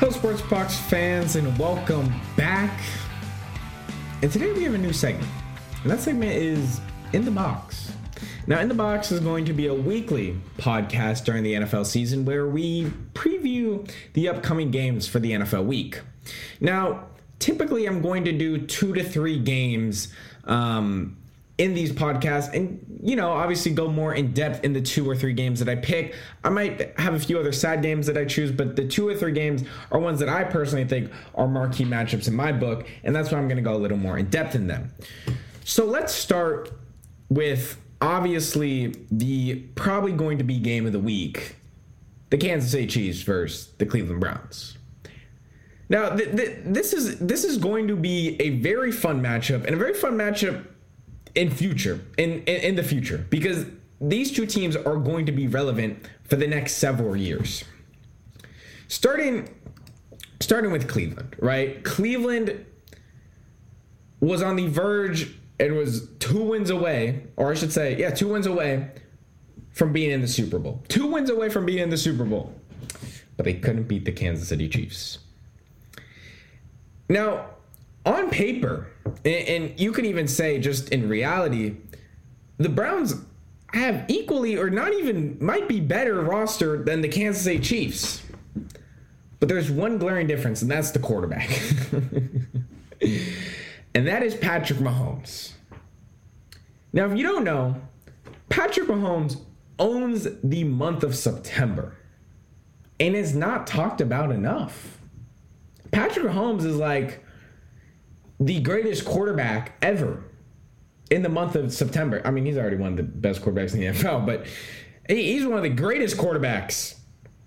Hello, Sports Box fans, and welcome back. And today we have a new segment, and that segment is In the Box. Now, In the Box is going to be a weekly podcast during the NFL season where we preview the upcoming games for the NFL week. Now, typically I'm going to do two to three games um, in these podcasts and you know obviously go more in depth in the two or three games that i pick. I might have a few other side games that i choose but the two or three games are ones that i personally think are marquee matchups in my book and that's why i'm going to go a little more in depth in them. So let's start with obviously the probably going to be game of the week the kansas city chiefs versus the cleveland browns. Now, th- th- this is this is going to be a very fun matchup and a very fun matchup in future in, in in the future because these two teams are going to be relevant for the next several years. Starting starting with Cleveland, right? Cleveland was on the verge and was two wins away, or I should say, yeah, two wins away from being in the Super Bowl. Two wins away from being in the Super Bowl. But they couldn't beat the Kansas City Chiefs. Now, on paper, and, you can even say just in reality, the Browns have equally or not even might be better roster than the Kansas City Chiefs. But there's one glaring difference, and that's the quarterback. and that is Patrick Mahomes. Now, if you don't know, Patrick Mahomes owns the month of September and is not talked about enough. Patrick Mahomes is like the greatest quarterback ever in the month of September. I mean, he's already one of the best quarterbacks in the NFL, but he's one of the greatest quarterbacks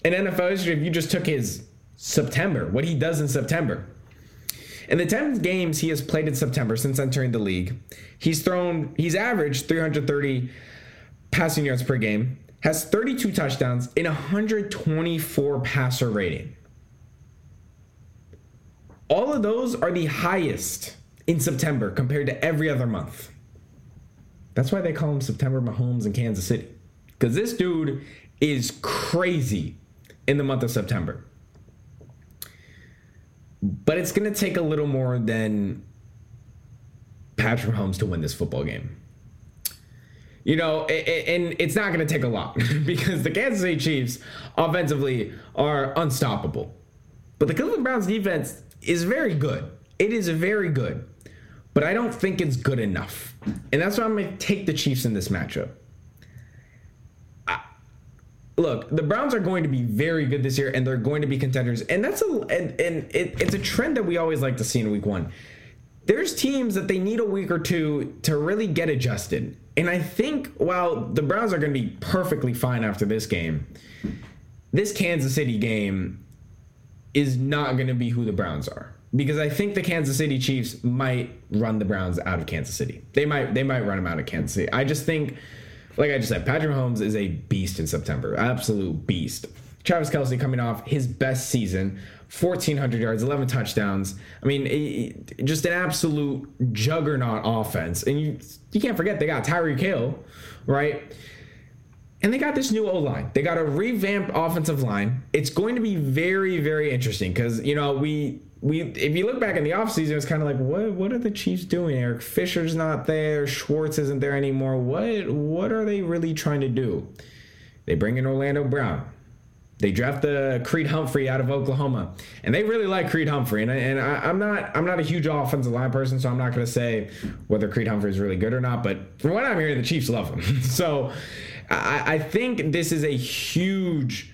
in NFL history if you just took his September, what he does in September. In the 10 games he has played in September since entering the league, he's thrown, he's averaged 330 passing yards per game, has 32 touchdowns, in 124 passer rating. All of those are the highest in September compared to every other month. That's why they call him September Mahomes in Kansas City. Because this dude is crazy in the month of September. But it's going to take a little more than Patrick Mahomes to win this football game. You know, and it's not going to take a lot because the Kansas City Chiefs offensively are unstoppable. But the Cleveland Browns defense is very good. It is very good. But I don't think it's good enough. And that's why I'm going to take the Chiefs in this matchup. look, the Browns are going to be very good this year and they're going to be contenders. And that's a and, and it, it's a trend that we always like to see in week 1. There's teams that they need a week or two to really get adjusted. And I think while the Browns are going to be perfectly fine after this game, this Kansas City game is not going to be who the Browns are because I think the Kansas City Chiefs might run the Browns out of Kansas City. They might they might run them out of Kansas City. I just think, like I just said, Patrick Holmes is a beast in September, absolute beast. Travis Kelce coming off his best season, 1,400 yards, 11 touchdowns. I mean, it, just an absolute juggernaut offense. And you you can't forget they got Tyreek Hill, right? And they got this new O line. They got a revamped offensive line. It's going to be very, very interesting because, you know, we we if you look back in the offseason, it's kind of like, what what are the Chiefs doing? Eric Fisher's not there, Schwartz isn't there anymore. What what are they really trying to do? They bring in Orlando Brown. They draft the Creed Humphrey out of Oklahoma, and they really like Creed Humphrey. And, I, and I, am not I'm not a huge offensive line person, so I'm not going to say whether Creed Humphrey is really good or not. But from what I'm hearing, the Chiefs love him. so I, I think this is a huge,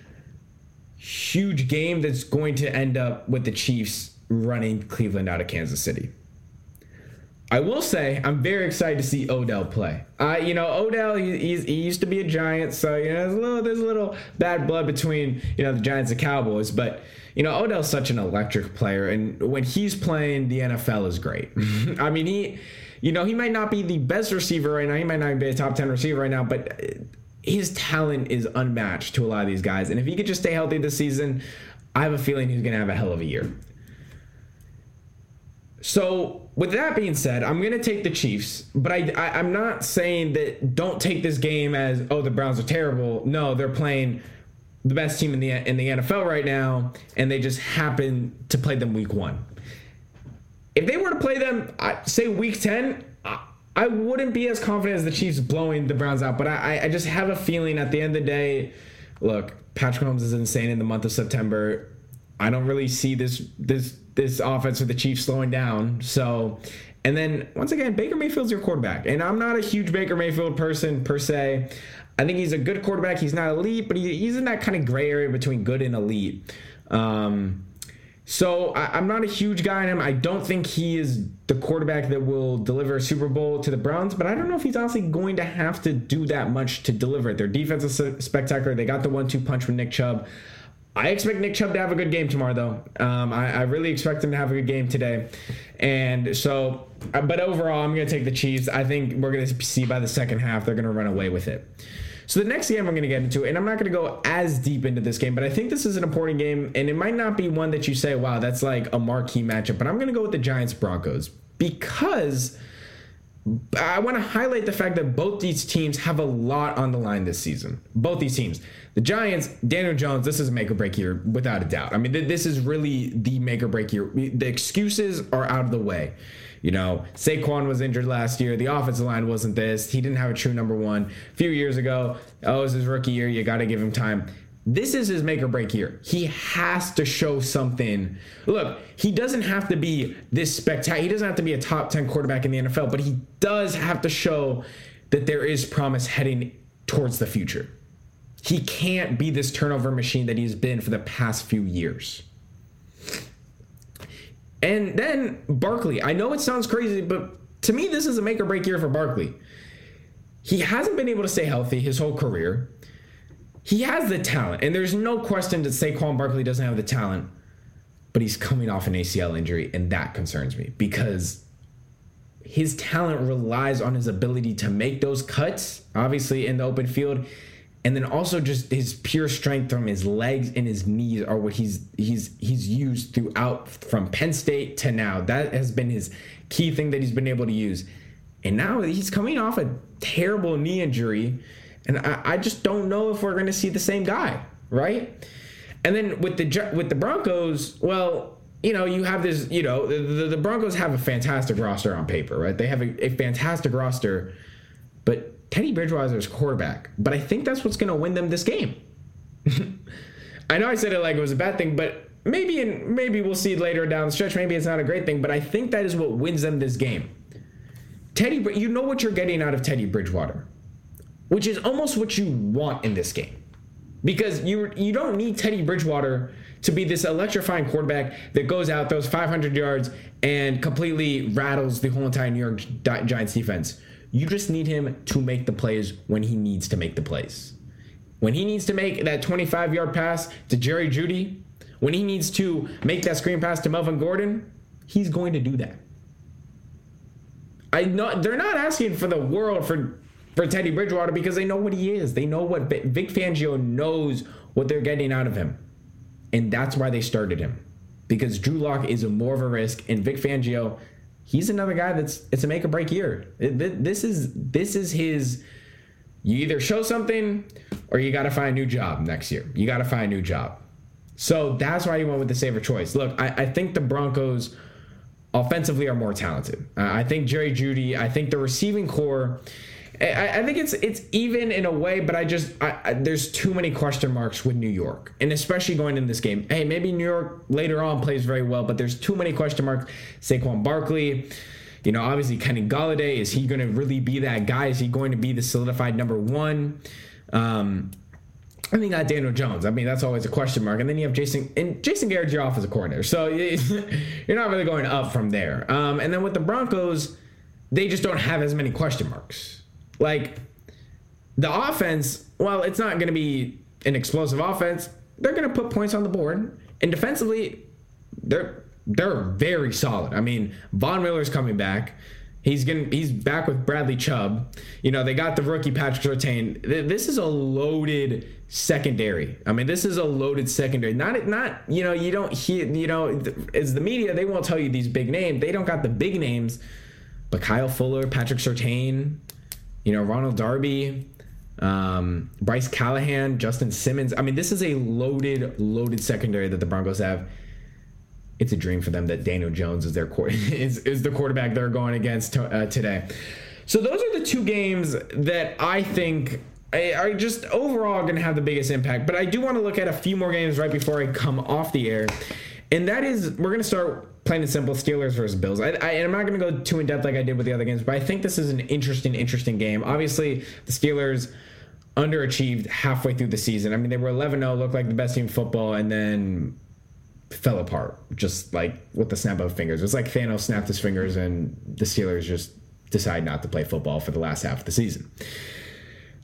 huge game that's going to end up with the Chiefs running Cleveland out of Kansas City. I will say I'm very excited to see Odell play. Uh, you know, Odell he, he used to be a Giant, so you know there's a little there's a little bad blood between you know the Giants and Cowboys, but you know Odell's such an electric player, and when he's playing, the NFL is great. I mean he, you know, he might not be the best receiver right now, he might not be a top ten receiver right now, but his talent is unmatched to a lot of these guys. And if he could just stay healthy this season, I have a feeling he's going to have a hell of a year. So, with that being said, I'm going to take the Chiefs, but I, I am not saying that don't take this game as oh the Browns are terrible. No, they're playing the best team in the in the NFL right now, and they just happen to play them week one. If they were to play them, say week ten, I wouldn't be as confident as the Chiefs blowing the Browns out. But I, I just have a feeling at the end of the day, look, Patrick Mahomes is insane in the month of September. I don't really see this this this offense with the Chiefs slowing down. So, and then once again, Baker Mayfield's your quarterback, and I'm not a huge Baker Mayfield person per se. I think he's a good quarterback. He's not elite, but he, he's in that kind of gray area between good and elite. Um, so I, am not a huge guy on him. I don't think he is the quarterback that will deliver a Super Bowl to the Browns, but I don't know if he's honestly going to have to do that much to deliver it. Their defense is spectacular. They got the one-two punch with Nick Chubb. I expect Nick Chubb to have a good game tomorrow, though. Um, I, I, really expect him to have a good game today. And so, uh, but overall, I'm going to take the Chiefs. I think we're going to see by the second half they're going to run away with it. So the next game I'm going to get into, and I'm not going to go as deep into this game, but I think this is an important game, and it might not be one that you say, wow, that's like a marquee matchup, but I'm going to go with the Giants Broncos because I want to highlight the fact that both these teams have a lot on the line this season. Both these teams. The Giants, Daniel Jones, this is a make or break year without a doubt. I mean, this is really the make or break year. The excuses are out of the way. You know, Saquon was injured last year. The offensive line wasn't this. He didn't have a true number one. A few years ago, oh, it was his rookie year. You got to give him time. This is his make or break year. He has to show something. Look, he doesn't have to be this spectacular. He doesn't have to be a top 10 quarterback in the NFL, but he does have to show that there is promise heading towards the future. He can't be this turnover machine that he's been for the past few years. And then Barkley. I know it sounds crazy, but to me, this is a make or break year for Barkley. He hasn't been able to stay healthy his whole career. He has the talent, and there's no question that Saquon Barkley doesn't have the talent, but he's coming off an ACL injury, and that concerns me because his talent relies on his ability to make those cuts, obviously in the open field, and then also just his pure strength from his legs and his knees are what he's he's he's used throughout from Penn State to now. That has been his key thing that he's been able to use. And now he's coming off a terrible knee injury, and I, I just don't know if we're going to see the same guy, right? And then with the with the Broncos, well, you know, you have this, you know, the, the Broncos have a fantastic roster on paper, right? They have a, a fantastic roster, Teddy Bridgewater is quarterback, but I think that's what's going to win them this game. I know I said it like it was a bad thing, but maybe and maybe we'll see later down the stretch. Maybe it's not a great thing, but I think that is what wins them this game. Teddy, you know what you're getting out of Teddy Bridgewater, which is almost what you want in this game, because you you don't need Teddy Bridgewater to be this electrifying quarterback that goes out those 500 yards and completely rattles the whole entire New York Giants defense. You just need him to make the plays when he needs to make the plays. When he needs to make that 25 yard pass to Jerry Jeudy, when he needs to make that screen pass to Melvin Gordon, he's going to do that. I know they're not asking for the world for for Teddy Bridgewater because they know what he is. They know what Vic Fangio knows what they're getting out of him. And that's why they started him. Because Drew Lock is a more of a risk and Vic Fangio he's another guy that's it's a make or break year. It, this is this is his. You either show something or you got to find a new job next year. You got to find a new job. So that's why he went with the safer choice. Look, I, I think the Broncos offensively are more talented. I think Jerry Jeudy. I think the receiving corps I, I, think it's it's even in a way, but I just I, I, there's too many question marks with New York, and especially going in this game. Hey, maybe New York later on plays very well, but there's too many question marks. Saquon Barkley, you know, obviously Kenny Golladay. is he going to really be that guy? Is he going to be the solidified number one? Um, I think that Daniel Jones. I mean, that's always a question mark. And then you have Jason and Jason Garrett's your offensive coordinator, so you're not really going up from there. Um, and then with the Broncos, they just don't have as many question marks. Like the offense, well, it's not going to be an explosive offense. They're going to put points on the board, and defensively, they're they're very solid. I mean, Von Miller's coming back. He's getting he's back with Bradley Chubb. You know, they got the rookie Patrick Surtain. This is a loaded secondary. I mean, this is a loaded secondary. Not not you know, you don't hear you know, as the media, they won't tell you these big names. They don't got the big names. But Kyle Fuller, Patrick Surtain, you know, Ronald Darby. Um, Bryce Callahan, Justin Simmons. I mean, this is a loaded, loaded secondary that the Broncos have. It's a dream for them that Daniel Jones is their is, is the quarterback they're going against uh, today. So those are the two games that I think are just overall going to have the biggest impact. But I do want to look at a few more games right before I come off the air, and that is we're going to start plain and simple Steelers versus Bills. I, I, am not going to go too in depth like I did with the other games, but I think this is an interesting, interesting game. Obviously, the Steelers underachieved halfway through the season. I mean, they were 11 0, looked like the best team in football, and then fell apart just like with the snap of fingers. It's like Thanos snapped his fingers, and the Steelers just decide not to play football for the last half of the season.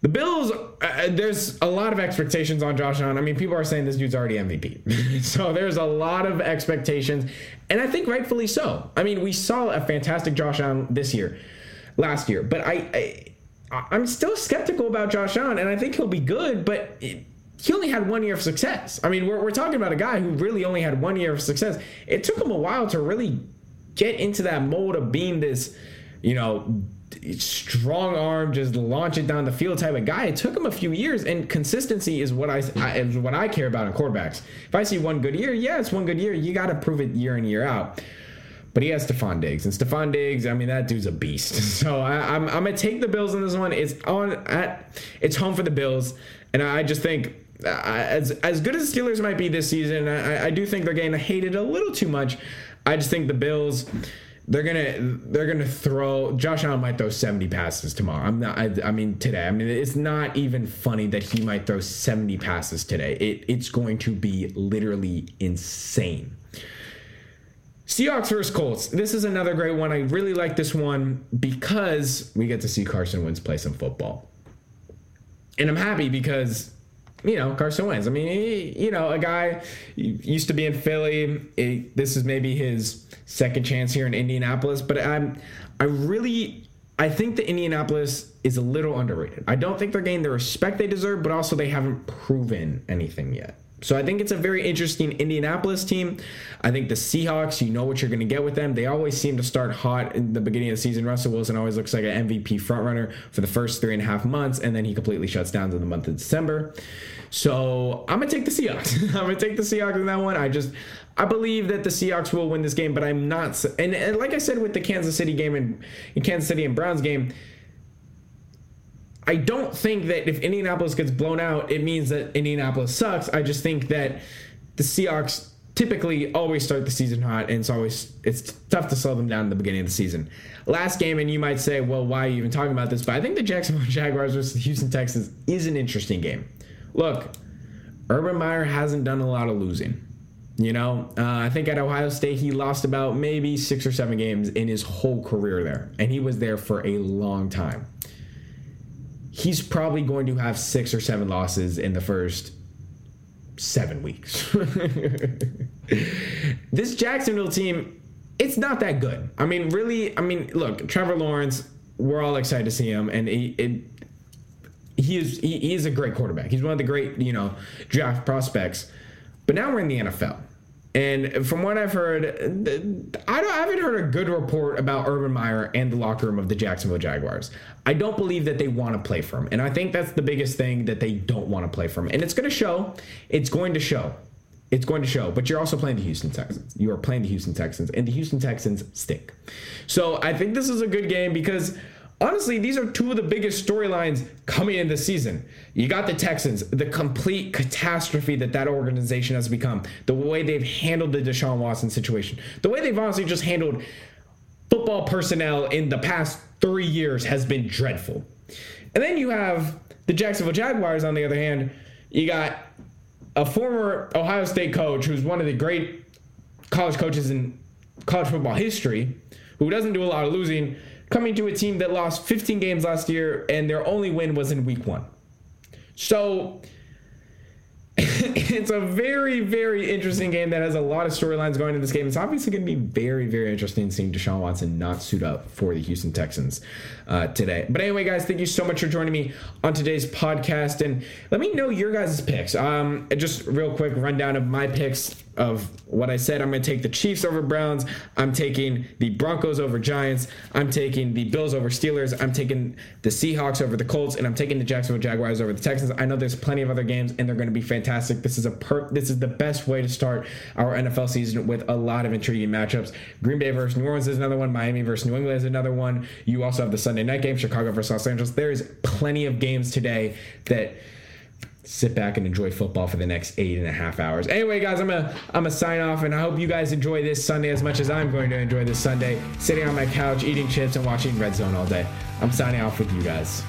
The Bills, uh, uh, there's a lot of expectations on Josh Allen. I mean, people are saying this dude's already MVP. so there's a lot of expectations, and I think rightfully so. I mean, we saw a fantastic Josh Allen this year, last year, but I, I I'm still skeptical about Josh Allen, and I think he'll be good, but it, he only had one year of success. I mean, we're, we're talking about a guy who really only had one year of success. It took him a while to really get into that mold of being this, you know, strong arm, just launch it down the field type of guy. It took him a few years, and consistency is what I, I is what I care about in quarterbacks. If I see one good year, yeah, it's one good year. You got to prove it year in year out. But he has Stefon Diggs, and Stefon Diggs, I mean, that dude's a beast. So I, am I'm, I'm gonna take the Bills in this one. It's on at it's home for the Bills, and I just think uh, as as good as the Steelers might be this season, I, I do think they're getting hated a little too much. I just think the Bills they're gonna they're gonna throw Josh Allen might throw 70 passes tomorrow. I'm not I, I, mean today. I mean it's not even funny that he might throw 70 passes today. It it's going to be literally insane. Seahawks versus Colts. This is another great one. I really like this one because we get to see Carson Wentz play some football. And I'm happy because you know, Carson Wentz. I mean, he, you know, a guy used to be in Philly. He, this is maybe his second chance here in Indianapolis, but I'm, I really, I think the Indianapolis is a little underrated. I don't think they're getting the respect they deserve, but also they haven't proven anything yet. So I think it's a very interesting Indianapolis team. I think the Seahawks, you know what you're going to get with them. They always seem to start hot in the beginning of the season. Russell Wilson always looks like an MVP frontrunner for the first three and a half months, and then he completely shuts down in the month of December. So I'm gonna take the Seahawks. I'm gonna take the Seahawks in that one. I just I believe that the Seahawks will win this game, but I'm not. And, and like I said with the Kansas City game and in Kansas City and Browns game, I don't think that if Indianapolis gets blown out, it means that Indianapolis sucks. I just think that the Seahawks typically always start the season hot, and it's always it's tough to slow them down in the beginning of the season. Last game, and you might say, well, why are you even talking about this? But I think the Jacksonville Jaguars versus the Houston Texans is an interesting game. Look, Urban Meyer hasn't done a lot of losing. You know, uh, I think at Ohio State he lost about maybe six or seven games in his whole career there, and he was there for a long time. He's probably going to have six or seven losses in the first seven weeks. this Jacksonville team, it's not that good. I mean, really, I mean, look, Trevor Lawrence, we're all excited to see him, and he, it, he is he, he is a great quarterback. He's one of the great you know draft prospects. But now we're in the NFL. And from what I've heard, I, I, haven't heard a good report about Urban Meyer and the locker room of the Jacksonville Jaguars. I don't believe that they want to play for him. And I think that's the biggest thing that they don't want to play for him. And it's going to show. It's going to show. It's going to show. But you're also playing the Houston Texans. You are playing the Houston Texans, and the Houston Texans stink. So I think this is a good game because honestly, these are two of the biggest storylines coming in this season. You got the Texans, the complete catastrophe that that organization has become, the way they've handled the Deshaun Watson situation, the way they've honestly just handled football personnel in the past three years has been dreadful. And then you have the Jacksonville Jaguars, on the other hand. You got a former Ohio State coach who's one of the great college coaches in college football history, who doesn't do a lot of losing coming to a team that lost 15 games last year and their only win was in week one. So it's a very, very interesting game that has a lot of storylines going in this game. It's obviously going to be very, very interesting seeing Deshaun Watson not suit up for the Houston Texans uh, today. But anyway, guys, thank you so much for joining me on today's podcast. And let me know your guys' picks. Um, just real quick rundown of my picks of what I said. I'm going to take the Chiefs over Browns. I'm taking the Broncos over Giants. I'm taking the Bills over Steelers. I'm taking the Seahawks over the Colts, and I'm taking the Jacksonville Jaguars over the Texans. I know there's plenty of other games, and they're going to be fantastic. This is a per- this is the best way to start our NFL season with a lot of intriguing matchups. Green Bay versus New Orleans is another one. Miami versus New England is another one. You also have the Sunday night game, Chicago versus Los Angeles. There is plenty of games today that sit back and enjoy football for the next eight and a half hours. Anyway, guys, I'm gonna I'm gonna sign off, and I hope you guys enjoy this Sunday as much as I'm going to enjoy this Sunday, sitting on my couch eating chips and watching Red Zone all day. I'm signing off with you guys.